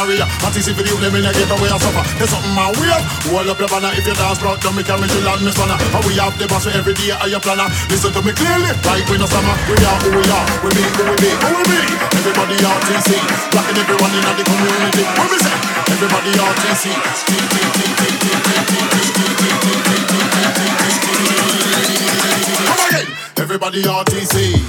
Maria. down. But see if you them in a get away and suffer. There's something my way. Hold up your banner if you dance proud, don't me a mission land me spanner. And we have the boss for every day of your planner. Listen to me clearly, like we no summer. We are who we are. We be who we be. Who we be? Everybody RTC. Rocking everyone in the community. What we say? Everybody RTC. Come again. Everybody RTC.